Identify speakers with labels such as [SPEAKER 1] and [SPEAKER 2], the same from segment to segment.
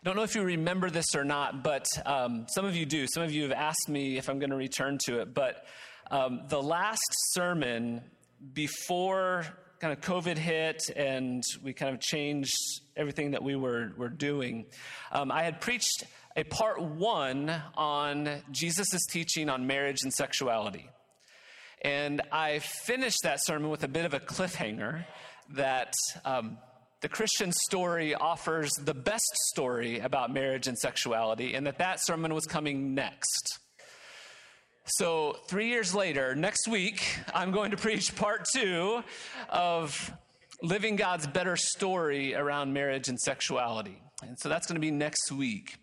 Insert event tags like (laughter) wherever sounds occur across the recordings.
[SPEAKER 1] I don't know if you remember this or not, but um, some of you do. Some of you have asked me if I'm going to return to it. But um, the last sermon before kind of COVID hit and we kind of changed everything that we were, were doing, um, I had preached a part one on Jesus' teaching on marriage and sexuality. And I finished that sermon with a bit of a cliffhanger that um, the Christian story offers the best story about marriage and sexuality, and that that sermon was coming next. So, three years later, next week, I'm going to preach part two of living God's better story around marriage and sexuality. And so that's going to be next week.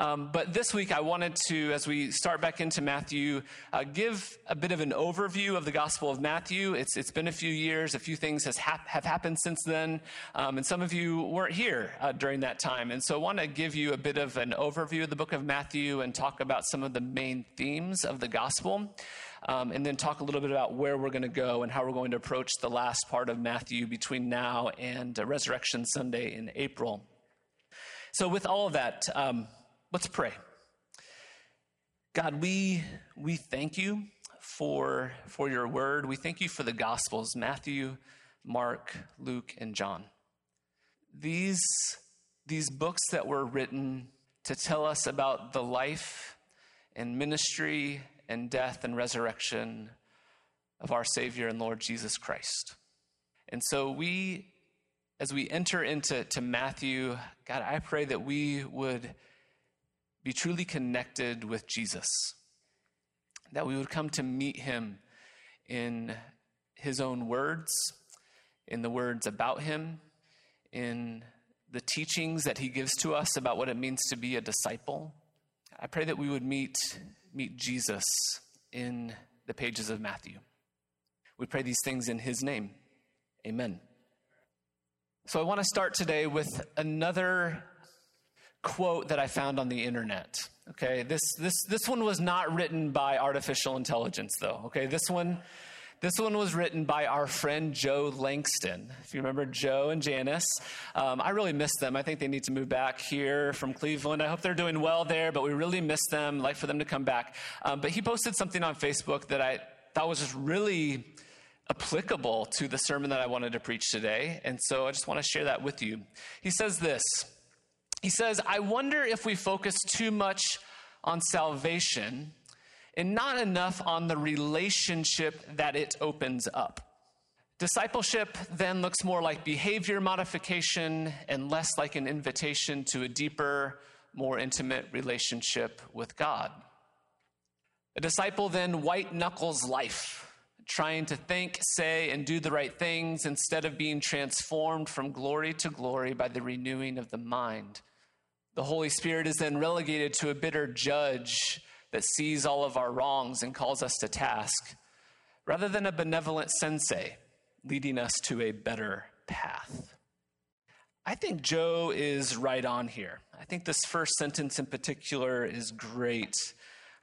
[SPEAKER 1] Um, but this week, I wanted to, as we start back into Matthew, uh, give a bit of an overview of the Gospel of Matthew. It's, it's been a few years, a few things has hap- have happened since then, um, and some of you weren't here uh, during that time. And so I want to give you a bit of an overview of the book of Matthew and talk about some of the main themes of the Gospel. Um, and then talk a little bit about where we're going to go and how we're going to approach the last part of Matthew between now and uh, Resurrection Sunday in April. So, with all of that, um, Let's pray. God, we, we thank you for, for your word. We thank you for the Gospels Matthew, Mark, Luke, and John. These, these books that were written to tell us about the life and ministry and death and resurrection of our Savior and Lord Jesus Christ. And so we, as we enter into to Matthew, God, I pray that we would be truly connected with Jesus, that we would come to meet him in his own words, in the words about him, in the teachings that he gives to us about what it means to be a disciple. I pray that we would meet, meet Jesus in the pages of Matthew. We pray these things in his name. Amen. So I want to start today with another quote that I found on the internet. Okay, this, this, this one was not written by artificial intelligence, though. Okay, this one, this one was written by our friend Joe Langston. If you remember Joe and Janice, um, I really miss them. I think they need to move back here from Cleveland. I hope they're doing well there, but we really miss them. I'd like for them to come back. Um, but he posted something on Facebook that I thought was just really applicable to the sermon that I wanted to preach today. And so I just want to share that with you. He says this he says, I wonder if we focus too much on salvation and not enough on the relationship that it opens up. Discipleship then looks more like behavior modification and less like an invitation to a deeper, more intimate relationship with God. A disciple then white knuckles life, trying to think, say, and do the right things instead of being transformed from glory to glory by the renewing of the mind. The Holy Spirit is then relegated to a bitter judge that sees all of our wrongs and calls us to task, rather than a benevolent sensei leading us to a better path. I think Joe is right on here. I think this first sentence in particular is great.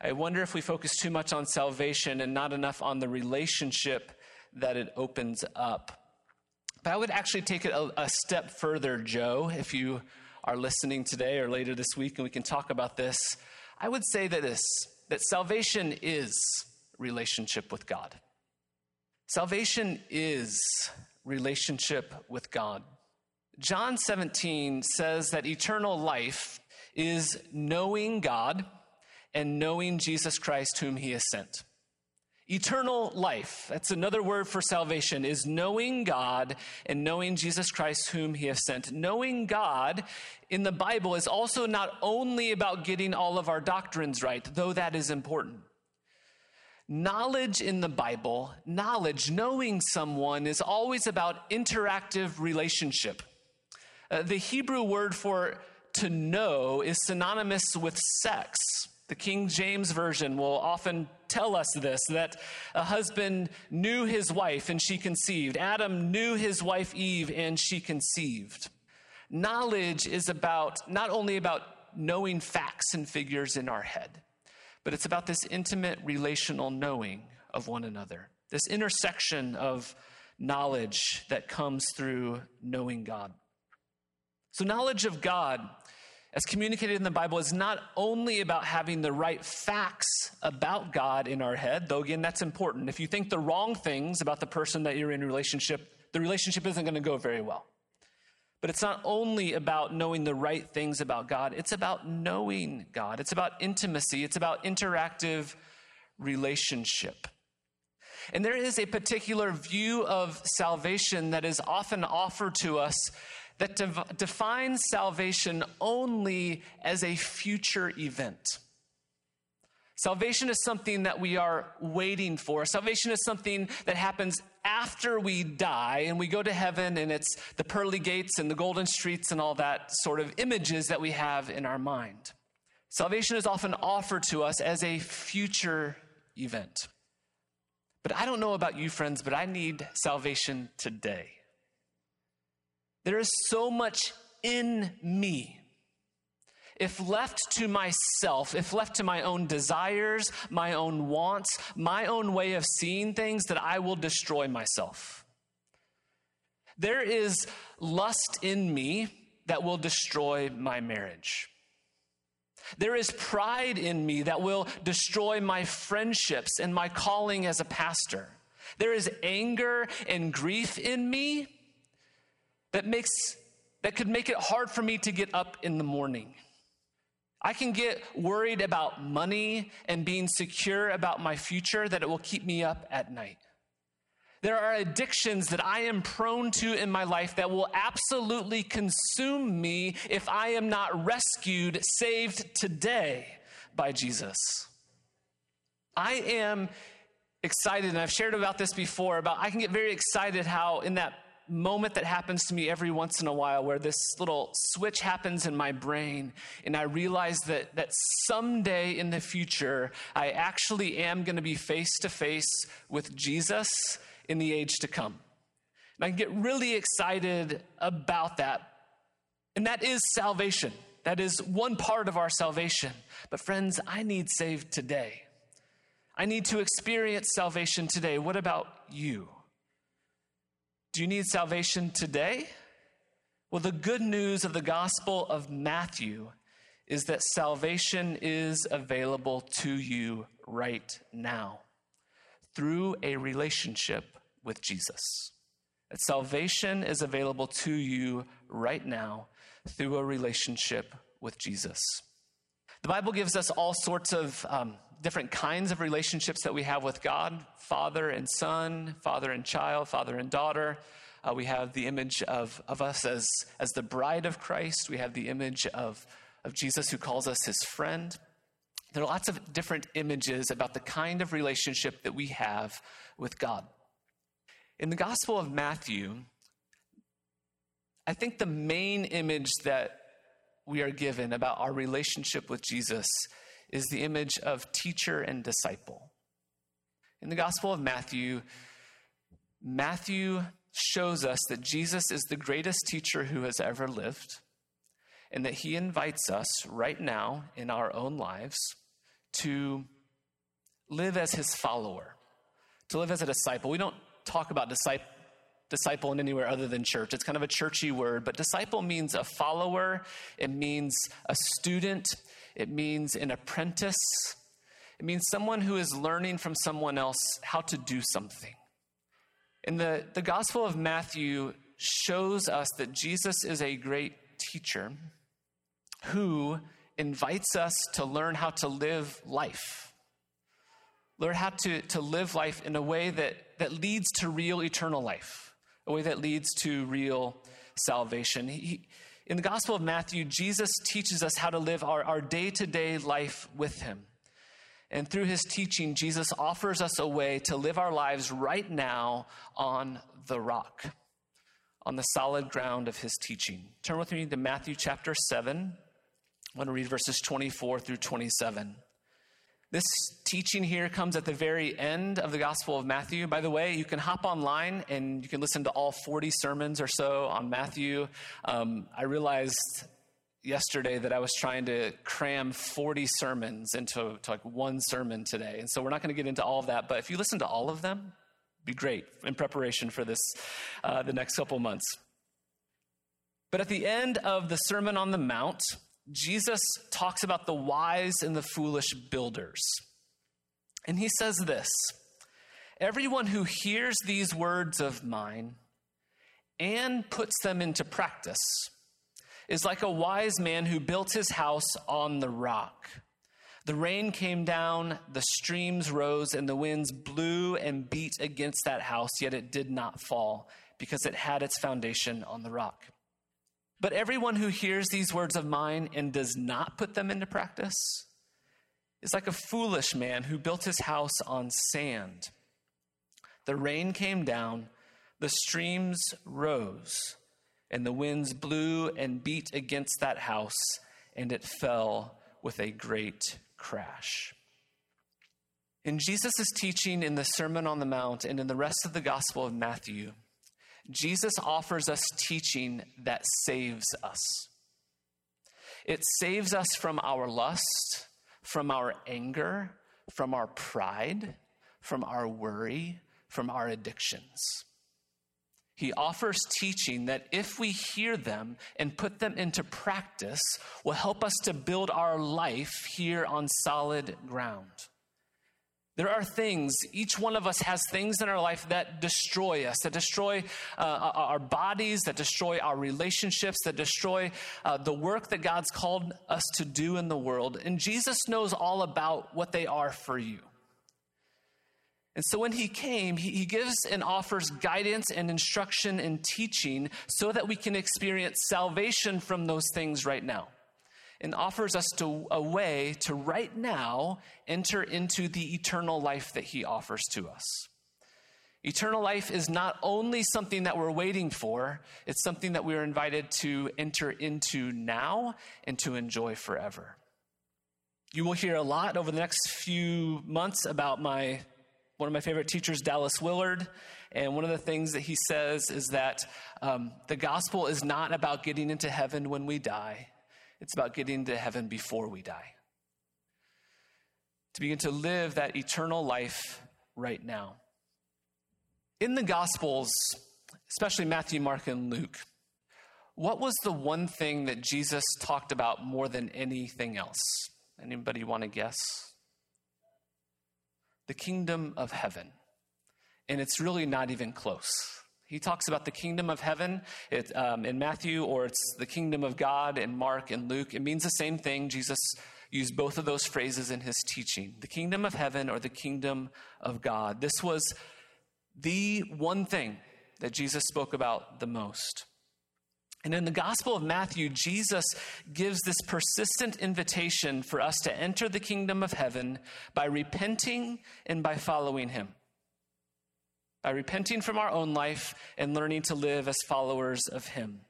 [SPEAKER 1] I wonder if we focus too much on salvation and not enough on the relationship that it opens up. But I would actually take it a, a step further, Joe, if you are listening today or later this week and we can talk about this, I would say that this that salvation is relationship with God. Salvation is relationship with God. John 17 says that eternal life is knowing God and knowing Jesus Christ, whom he has sent. Eternal life, that's another word for salvation, is knowing God and knowing Jesus Christ, whom He has sent. Knowing God in the Bible is also not only about getting all of our doctrines right, though that is important. Knowledge in the Bible, knowledge, knowing someone, is always about interactive relationship. Uh, the Hebrew word for to know is synonymous with sex. The King James Version will often tell us this that a husband knew his wife and she conceived. Adam knew his wife Eve and she conceived. Knowledge is about not only about knowing facts and figures in our head, but it's about this intimate relational knowing of one another, this intersection of knowledge that comes through knowing God. So, knowledge of God as communicated in the Bible, is not only about having the right facts about God in our head, though again, that's important. If you think the wrong things about the person that you're in relationship, the relationship isn't going to go very well. But it's not only about knowing the right things about God, it's about knowing God. It's about intimacy, it's about interactive relationship. And there is a particular view of salvation that is often offered to us that defines salvation only as a future event. Salvation is something that we are waiting for. Salvation is something that happens after we die and we go to heaven, and it's the pearly gates and the golden streets and all that sort of images that we have in our mind. Salvation is often offered to us as a future event. But I don't know about you, friends, but I need salvation today. There is so much in me. If left to myself, if left to my own desires, my own wants, my own way of seeing things, that I will destroy myself. There is lust in me that will destroy my marriage. There is pride in me that will destroy my friendships and my calling as a pastor. There is anger and grief in me that makes that could make it hard for me to get up in the morning. I can get worried about money and being secure about my future that it will keep me up at night. There are addictions that I am prone to in my life that will absolutely consume me if I am not rescued, saved today by Jesus. I am excited, and I've shared about this before, about I can get very excited how in that moment that happens to me every once in a while where this little switch happens in my brain and I realize that, that someday in the future I actually am going to be face to face with Jesus in the age to come. And I get really excited about that. And that is salvation. That is one part of our salvation. But friends, I need saved today. I need to experience salvation today. What about you? Do you need salvation today? Well, the good news of the Gospel of Matthew is that salvation is available to you right now through a relationship with Jesus. That salvation is available to you right now through a relationship with Jesus. The Bible gives us all sorts of um, different kinds of relationships that we have with God father and son, father and child, father and daughter. Uh, we have the image of, of us as, as the bride of Christ. We have the image of, of Jesus who calls us his friend. There are lots of different images about the kind of relationship that we have with God. In the Gospel of Matthew, I think the main image that we are given about our relationship with Jesus is the image of teacher and disciple. In the Gospel of Matthew, Matthew shows us that Jesus is the greatest teacher who has ever lived, and that he invites us right now in our own lives to live as his follower, to live as a disciple. We don't talk about disciple disciple in anywhere other than church. It's kind of a churchy word, but disciple means a follower, it means a student, it means an apprentice. It means someone who is learning from someone else how to do something. And the, the Gospel of Matthew shows us that Jesus is a great teacher who invites us to learn how to live life. Learn how to, to live life in a way that, that leads to real eternal life, a way that leads to real salvation. He, in the Gospel of Matthew, Jesus teaches us how to live our day to day life with Him. And through His teaching, Jesus offers us a way to live our lives right now on the rock, on the solid ground of His teaching. Turn with me to Matthew chapter 7. I want to read verses 24 through 27. This teaching here comes at the very end of the Gospel of Matthew. By the way, you can hop online and you can listen to all 40 sermons or so on Matthew. Um, I realized yesterday that I was trying to cram 40 sermons into like one sermon today. And so we're not going to get into all of that, but if you listen to all of them, be great in preparation for this, uh, the next couple months. But at the end of the Sermon on the Mount, Jesus talks about the wise and the foolish builders. And he says this Everyone who hears these words of mine and puts them into practice is like a wise man who built his house on the rock. The rain came down, the streams rose, and the winds blew and beat against that house, yet it did not fall, because it had its foundation on the rock. But everyone who hears these words of mine and does not put them into practice is like a foolish man who built his house on sand. The rain came down, the streams rose, and the winds blew and beat against that house, and it fell with a great crash. In Jesus' teaching in the Sermon on the Mount and in the rest of the Gospel of Matthew, Jesus offers us teaching that saves us. It saves us from our lust, from our anger, from our pride, from our worry, from our addictions. He offers teaching that if we hear them and put them into practice, will help us to build our life here on solid ground. There are things, each one of us has things in our life that destroy us, that destroy uh, our bodies, that destroy our relationships, that destroy uh, the work that God's called us to do in the world. And Jesus knows all about what they are for you. And so when he came, he, he gives and offers guidance and instruction and teaching so that we can experience salvation from those things right now and offers us to, a way to right now enter into the eternal life that he offers to us. Eternal life is not only something that we're waiting for, it's something that we are invited to enter into now and to enjoy forever. You will hear a lot over the next few months about my one of my favorite teachers, Dallas Willard. And one of the things that he says is that um, the gospel is not about getting into heaven when we die, it's about getting to heaven before we die. To begin to live that eternal life right now. In the Gospels, especially Matthew, Mark, and Luke, what was the one thing that Jesus talked about more than anything else? Anybody want to guess? The kingdom of heaven. And it's really not even close. He talks about the kingdom of heaven it, um, in Matthew, or it's the kingdom of God in Mark and Luke. It means the same thing. Jesus used both of those phrases in his teaching the kingdom of heaven or the kingdom of God. This was the one thing that Jesus spoke about the most. And in the Gospel of Matthew, Jesus gives this persistent invitation for us to enter the kingdom of heaven by repenting and by following him by repenting from our own life and learning to live as followers of Him.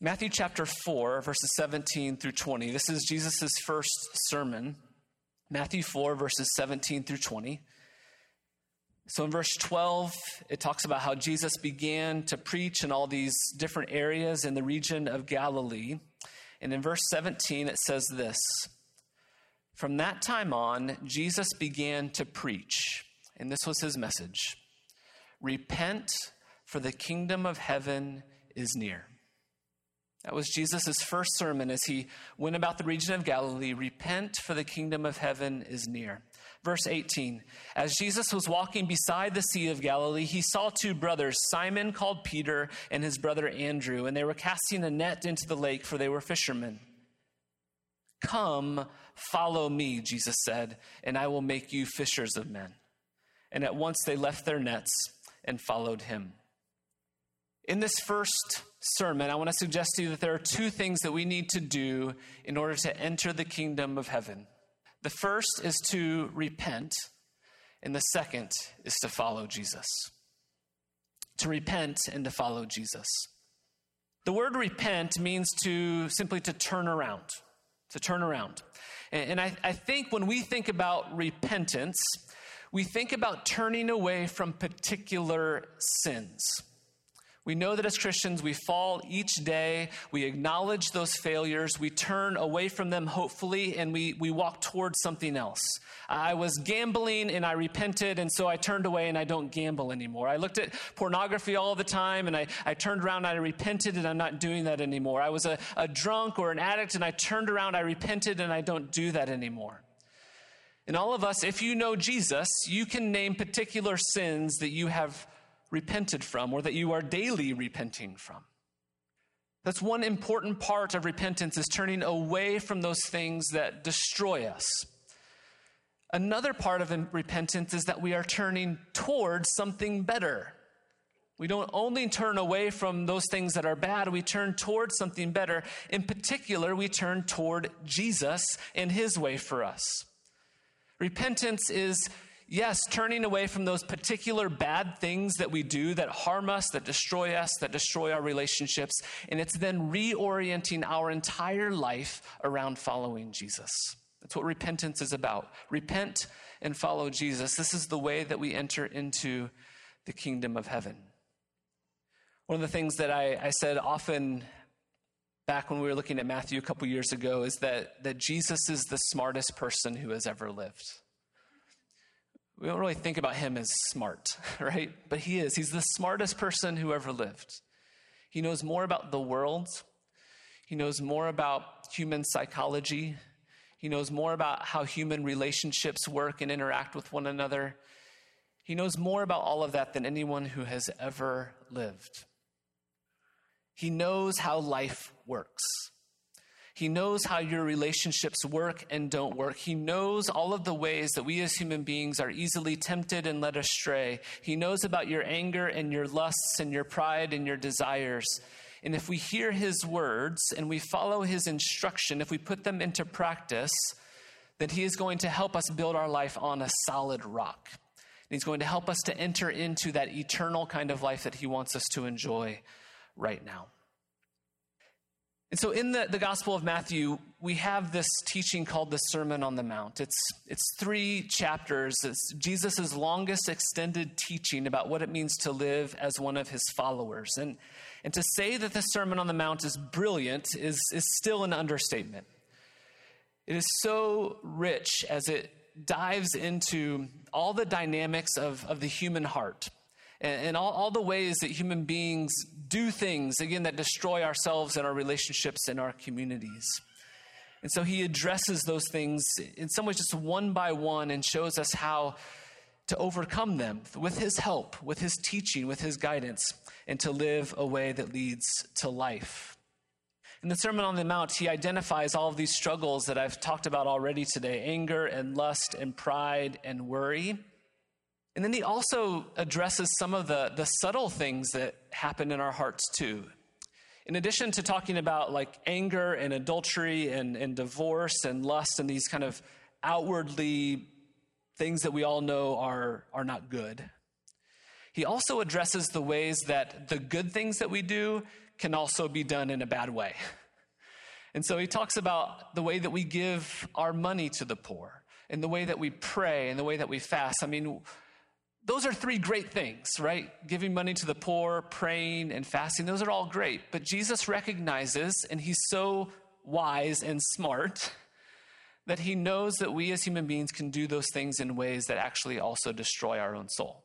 [SPEAKER 1] Matthew chapter 4, verses 17 through 20. This is Jesus' first sermon. Matthew 4, verses 17 through 20. So in verse 12, it talks about how Jesus began to preach in all these different areas in the region of Galilee. And in verse 17, it says this From that time on, Jesus began to preach and this was his message Repent, for the kingdom of heaven is near. That was Jesus' first sermon as he went about the region of Galilee. Repent, for the kingdom of heaven is near. Verse 18 As Jesus was walking beside the Sea of Galilee, he saw two brothers, Simon called Peter and his brother Andrew, and they were casting a net into the lake, for they were fishermen. Come, follow me, Jesus said, and I will make you fishers of men. And at once they left their nets and followed him. In this first sermon, I want to suggest to you that there are two things that we need to do in order to enter the kingdom of heaven. The first is to repent, and the second is to follow Jesus. To repent and to follow Jesus. The word repent means to simply to turn around, to turn around. And I, I think when we think about repentance, we think about turning away from particular sins. We know that as Christians, we fall each day. We acknowledge those failures. We turn away from them, hopefully, and we, we walk towards something else. I was gambling and I repented, and so I turned away and I don't gamble anymore. I looked at pornography all the time and I, I turned around and I repented and I'm not doing that anymore. I was a, a drunk or an addict and I turned around, I repented, and I don't do that anymore. And all of us, if you know Jesus, you can name particular sins that you have repented from or that you are daily repenting from. That's one important part of repentance is turning away from those things that destroy us. Another part of repentance is that we are turning towards something better. We don't only turn away from those things that are bad, we turn towards something better. In particular, we turn toward Jesus and his way for us. Repentance is yes, turning away from those particular bad things that we do that harm us, that destroy us, that destroy our relationships, and it's then reorienting our entire life around following Jesus. That's what repentance is about. Repent and follow Jesus. This is the way that we enter into the kingdom of heaven. One of the things that I, I said often back when we were looking at Matthew a couple years ago is that, that Jesus is the smartest person who has ever lived. We don't really think about him as smart, (laughs) right? But he is. He's the smartest person who ever lived. He knows more about the world. He knows more about human psychology. He knows more about how human relationships work and interact with one another. He knows more about all of that than anyone who has ever lived. He knows how life works. He knows how your relationships work and don't work. He knows all of the ways that we as human beings are easily tempted and led astray. He knows about your anger and your lusts and your pride and your desires. And if we hear his words and we follow his instruction, if we put them into practice, then he is going to help us build our life on a solid rock. And he's going to help us to enter into that eternal kind of life that he wants us to enjoy right now. And so in the, the Gospel of Matthew, we have this teaching called the Sermon on the Mount. It's, it's three chapters. It's Jesus' longest extended teaching about what it means to live as one of his followers. And, and to say that the Sermon on the Mount is brilliant is, is still an understatement. It is so rich as it dives into all the dynamics of, of the human heart and, and all, all the ways that human beings do things, again, that destroy ourselves and our relationships and our communities. And so he addresses those things in some ways just one by one and shows us how to overcome them with his help, with his teaching, with his guidance, and to live a way that leads to life. In the Sermon on the Mount, he identifies all of these struggles that I've talked about already today anger and lust and pride and worry. And then he also addresses some of the, the subtle things that happen in our hearts too. In addition to talking about like anger and adultery and, and divorce and lust and these kind of outwardly things that we all know are, are not good, he also addresses the ways that the good things that we do can also be done in a bad way. And so he talks about the way that we give our money to the poor, and the way that we pray, and the way that we fast. I mean, those are three great things, right? Giving money to the poor, praying, and fasting. Those are all great. But Jesus recognizes, and he's so wise and smart, that he knows that we as human beings can do those things in ways that actually also destroy our own soul.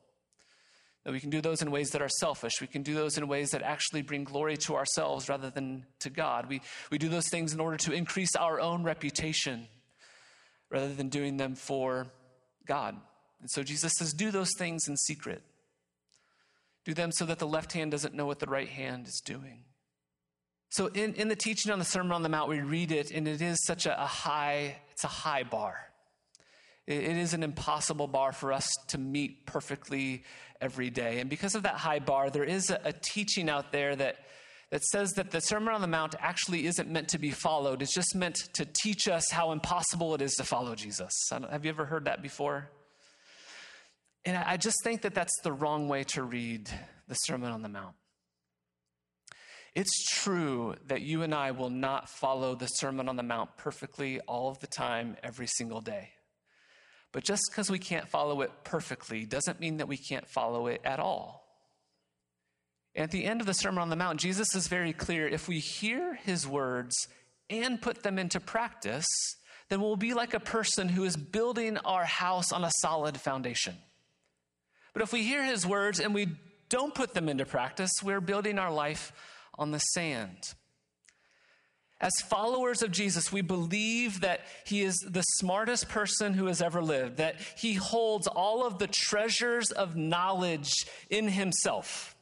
[SPEAKER 1] That we can do those in ways that are selfish. We can do those in ways that actually bring glory to ourselves rather than to God. We, we do those things in order to increase our own reputation rather than doing them for God. And so Jesus says, do those things in secret. Do them so that the left hand doesn't know what the right hand is doing. So in, in the teaching on the Sermon on the Mount, we read it, and it is such a, a high, it's a high bar. It, it is an impossible bar for us to meet perfectly every day. And because of that high bar, there is a, a teaching out there that, that says that the Sermon on the Mount actually isn't meant to be followed. It's just meant to teach us how impossible it is to follow Jesus. Have you ever heard that before? And I just think that that's the wrong way to read the Sermon on the Mount. It's true that you and I will not follow the Sermon on the Mount perfectly all of the time, every single day. But just because we can't follow it perfectly doesn't mean that we can't follow it at all. At the end of the Sermon on the Mount, Jesus is very clear if we hear his words and put them into practice, then we'll be like a person who is building our house on a solid foundation. But if we hear his words and we don't put them into practice, we're building our life on the sand. As followers of Jesus, we believe that he is the smartest person who has ever lived, that he holds all of the treasures of knowledge in himself,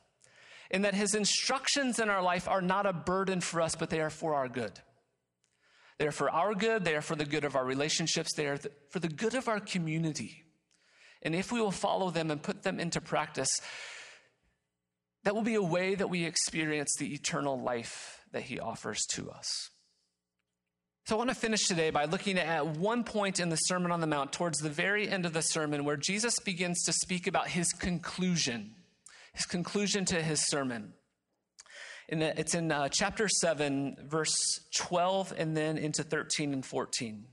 [SPEAKER 1] and that his instructions in our life are not a burden for us, but they are for our good. They are for our good, they are for the good of our relationships, they are for the good of our community. And if we will follow them and put them into practice, that will be a way that we experience the eternal life that he offers to us. So I want to finish today by looking at one point in the Sermon on the Mount, towards the very end of the sermon, where Jesus begins to speak about his conclusion, his conclusion to his sermon. The, it's in uh, chapter 7, verse 12, and then into 13 and 14.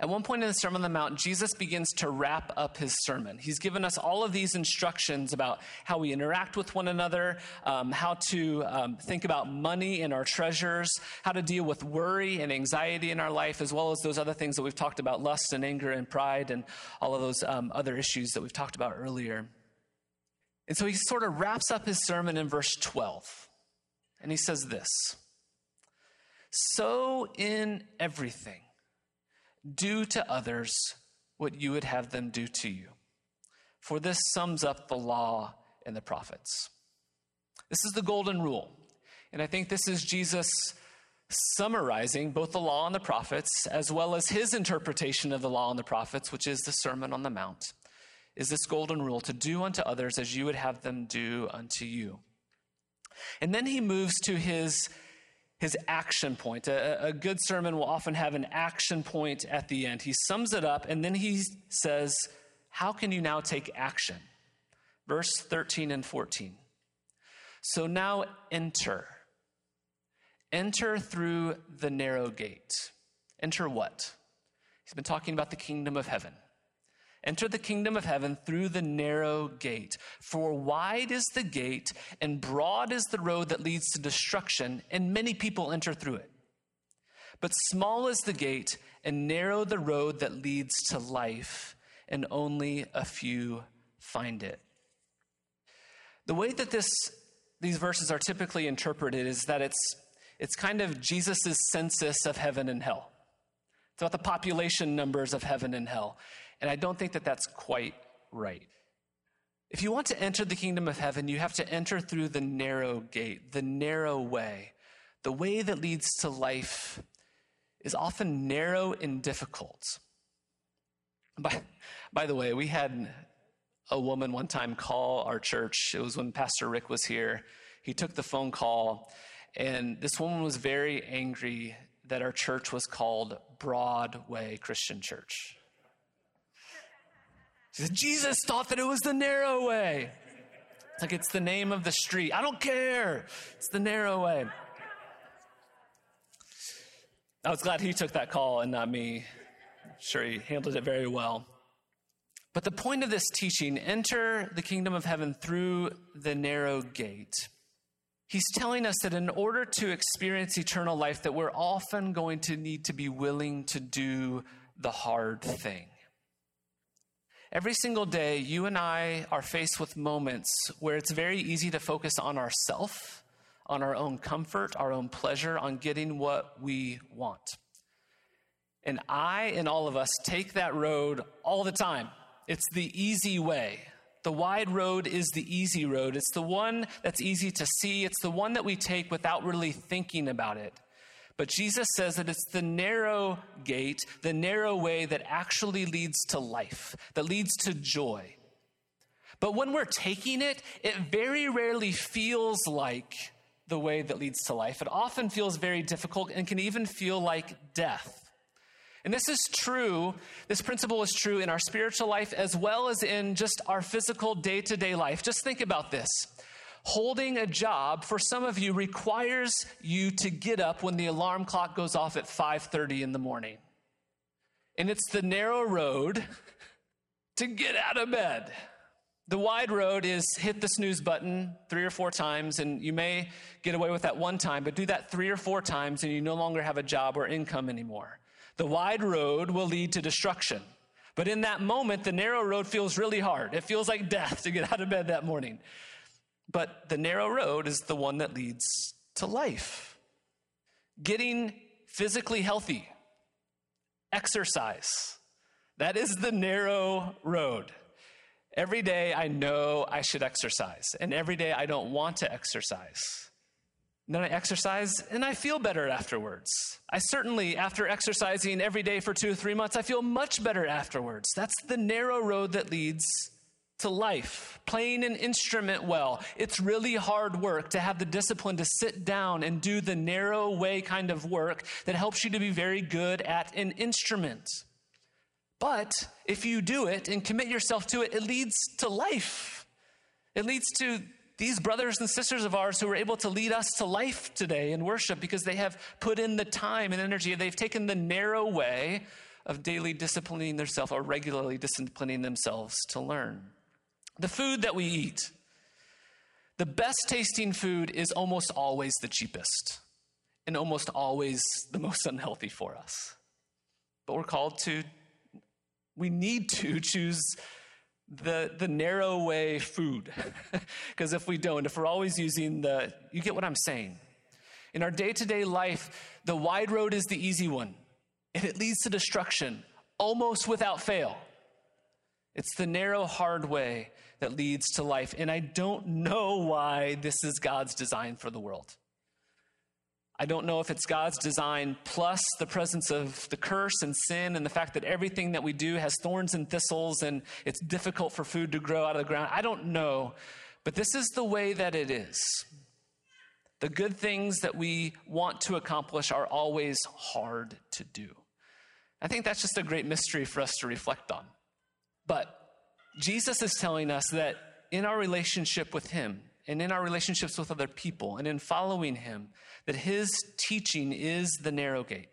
[SPEAKER 1] At one point in the Sermon on the Mount, Jesus begins to wrap up his sermon. He's given us all of these instructions about how we interact with one another, um, how to um, think about money and our treasures, how to deal with worry and anxiety in our life, as well as those other things that we've talked about lust and anger and pride and all of those um, other issues that we've talked about earlier. And so he sort of wraps up his sermon in verse 12. And he says this So in everything, do to others what you would have them do to you. For this sums up the law and the prophets. This is the golden rule. And I think this is Jesus summarizing both the law and the prophets, as well as his interpretation of the law and the prophets, which is the Sermon on the Mount, is this golden rule to do unto others as you would have them do unto you. And then he moves to his his action point. A, a, good sermon will often have an action point at the end. He sums it up and then he says, How can you now take action? Verse 13 and 14. So now enter. Enter through the narrow gate. Enter what? He's been talking about the kingdom of heaven. Enter the kingdom of heaven through the narrow gate. For wide is the gate, and broad is the road that leads to destruction, and many people enter through it. But small is the gate, and narrow the road that leads to life, and only a few find it. The way that this, these verses are typically interpreted is that it's, it's kind of Jesus' census of heaven and hell. It's about the population numbers of heaven and hell. And I don't think that that's quite right. If you want to enter the kingdom of heaven, you have to enter through the narrow gate, the narrow way. The way that leads to life is often narrow and difficult. By, by the way, we had a woman one time call our church. It was when Pastor Rick was here. He took the phone call, and this woman was very angry that our church was called Broadway Christian Church. Said, Jesus thought that it was the narrow way. It's like it's the name of the street. I don't care. It's the narrow way. I was glad he took that call and not me. I'm sure he handled it very well. But the point of this teaching, enter the kingdom of heaven through the narrow gate. He's telling us that in order to experience eternal life that we're often going to need to be willing to do the hard thing. Every single day, you and I are faced with moments where it's very easy to focus on ourself, on our own comfort, our own pleasure, on getting what we want. And I and all of us take that road all the time. It's the easy way. The wide road is the easy road. It's the one that's easy to see. It's the one that we take without really thinking about it. But Jesus says that it's the narrow gate, the narrow way that actually leads to life, that leads to joy. But when we're taking it, it very rarely feels like the way that leads to life. It often feels very difficult and can even feel like death. And this is true, this principle is true in our spiritual life as well as in just our physical day to day life. Just think about this holding a job for some of you requires you to get up when the alarm clock goes off at 5:30 in the morning. And it's the narrow road to get out of bed. The wide road is hit the snooze button three or four times, and you may get away with that one time, but do that three or four times, and you no longer have a job or income anymore. The wide road will lead to destruction. But in that moment, the narrow road feels really hard. It feels like death to get out of bed that morning. But the narrow road is the one that leads to life. Getting physically healthy, exercise, that is the narrow road. Every day I know I should exercise, and every day I don't want to exercise. Then I exercise and I feel better afterwards. I certainly, after exercising every day for two or three months, I feel much better afterwards. That's the narrow road that leads to life. Playing an instrument well. It's really hard work to have the discipline to sit down and do the narrow way kind of work that helps you to be very good at an instrument. But if you do it and commit yourself to it, it leads to life. It leads to these brothers and sisters of ours who are able to lead us to life today in worship because they have put in the time and energy. They've taken the narrow way of daily disciplining themselves or regularly disciplining themselves to learn. The food that we eat, the best tasting food is almost always the cheapest and almost always the (laughs) most unhealthy for us. But we're called to we need to choose the, the narrow way food. (laughs) Because if we don't, if we're always using the, you get what I'm saying. In our day to day life, the wide road is the easy one, and it leads to destruction almost without fail. It's the narrow, hard way that leads to life. And I don't know why this is God's design for the world. I don't know if it's God's design plus the presence of the curse and sin and the fact that everything that we do has thorns and thistles and it's difficult for food to grow out of the ground. I don't know. But this is the way that it is. The good things that we want to accomplish are always hard to do. I think that's just a great mystery for us to reflect on. But Jesus is telling us that in our relationship with Him, and in our relationships with other people and in following Him, that His teaching is the narrow gate.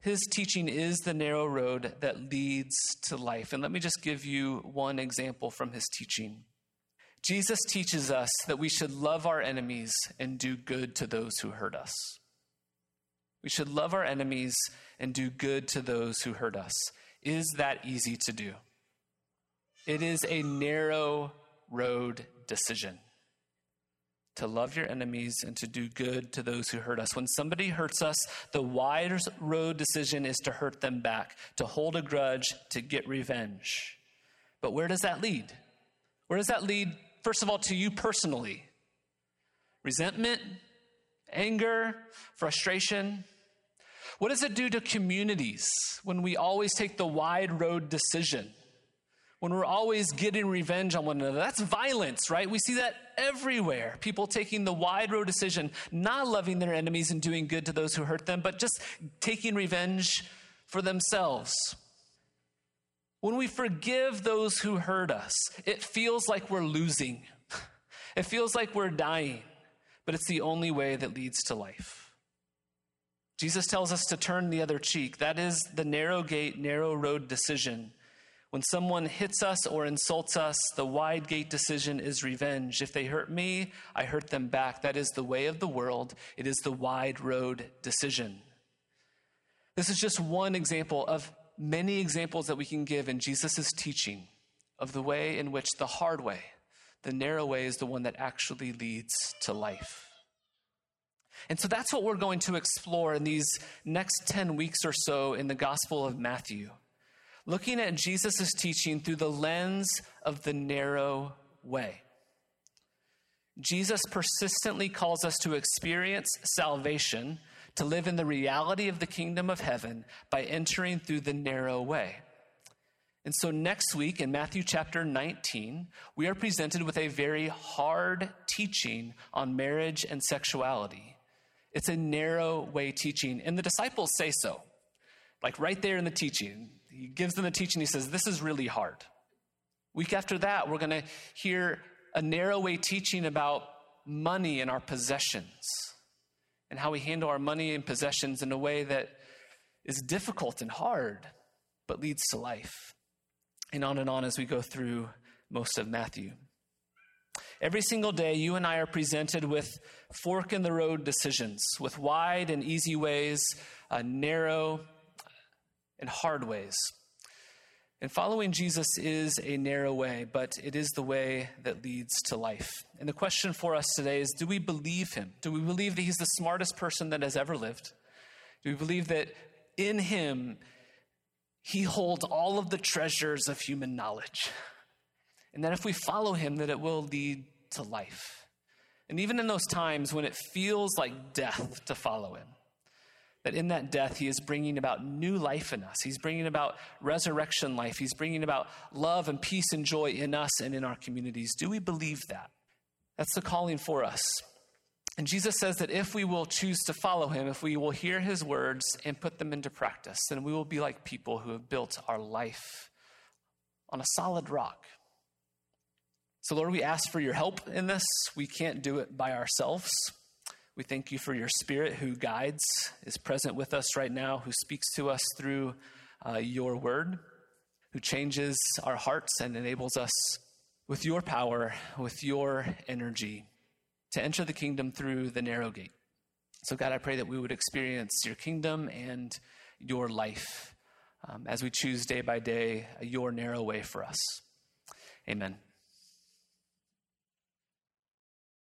[SPEAKER 1] His teaching is the narrow road that leads to life. And let me just give you one example from His teaching. Jesus teaches us that we should love our enemies and do good to those who hurt us. We should love our enemies and do good to those who hurt us. Is that easy to do? It is a narrow road decision to love your enemies and to do good to those who hurt us. When somebody hurts us, the wide road decision is to hurt them back, to hold a grudge, to get revenge. But where does that lead? Where does that lead, first of all, to you personally? Resentment, anger, frustration. What does it do to communities when we always take the wide road decision? When we're always getting revenge on one another. That's violence, right? We see that everywhere. People taking the wide road decision, not loving their enemies and doing good to those who hurt them, but just taking revenge for themselves. When we forgive those who hurt us, it feels like we're losing. (laughs) It feels like we're dying, but it's the only way that leads to life. Jesus tells us to turn the other cheek. That is the narrow gate, narrow road decision when someone hits us or insults us, the wide gate decision is revenge. If they hurt me, I hurt them back. That is the way of the world. It is the wide road decision. This is just one example of many examples that we can give in Jesus' teaching of the way in which the hard way, the narrow way, is the one that actually leads to life. And so that's what we're going to explore in these next 10 weeks or so in the Gospel of Matthew looking at Jesus' teaching through the lens of the narrow way. Jesus persistently calls us to experience salvation, to live in the reality of the kingdom of heaven by entering through the narrow way. And so, next week in Matthew chapter 19, we are presented with a very hard teaching on marriage and sexuality. It's a narrow way teaching, and the disciples say so. Like right there in the teaching, he gives them the teaching. He says, This is really hard. Week after that, we're going to hear a narrow way teaching about money and our possessions and how we handle our money and possessions in a way that is difficult and hard, but leads to life. And on and on as we go through most of Matthew. Every single day, you and I are presented with fork in the road decisions, with wide and easy ways, uh, narrow and hard ways. And following Jesus is a narrow way, but it is the way that leads to life. And the question for us today is do we believe him? Do we believe that he's the smartest person that has ever lived? Do we believe that in him he holds all of the treasures of human knowledge? And that if we follow him, that it will lead to life. And even in those times when it feels like death to follow him, that in that death, he is bringing about new life in us. He's bringing about resurrection life. He's bringing about love and peace and joy in us and in our communities. Do we believe that? That's the calling for us. And Jesus says that if we will choose to follow him, if we will hear his words and put them into practice, then we will be like people who have built our life on a solid rock. So, Lord, we ask for your help in this. We can't do it by ourselves. We thank you for your spirit who guides, is present with us right now, who speaks to us through uh, your word, who changes our hearts and enables us with your power, with your energy, to enter the kingdom through the narrow gate. So, God, I pray that we would experience your kingdom and your life um, as we choose day by day your narrow way for us. Amen.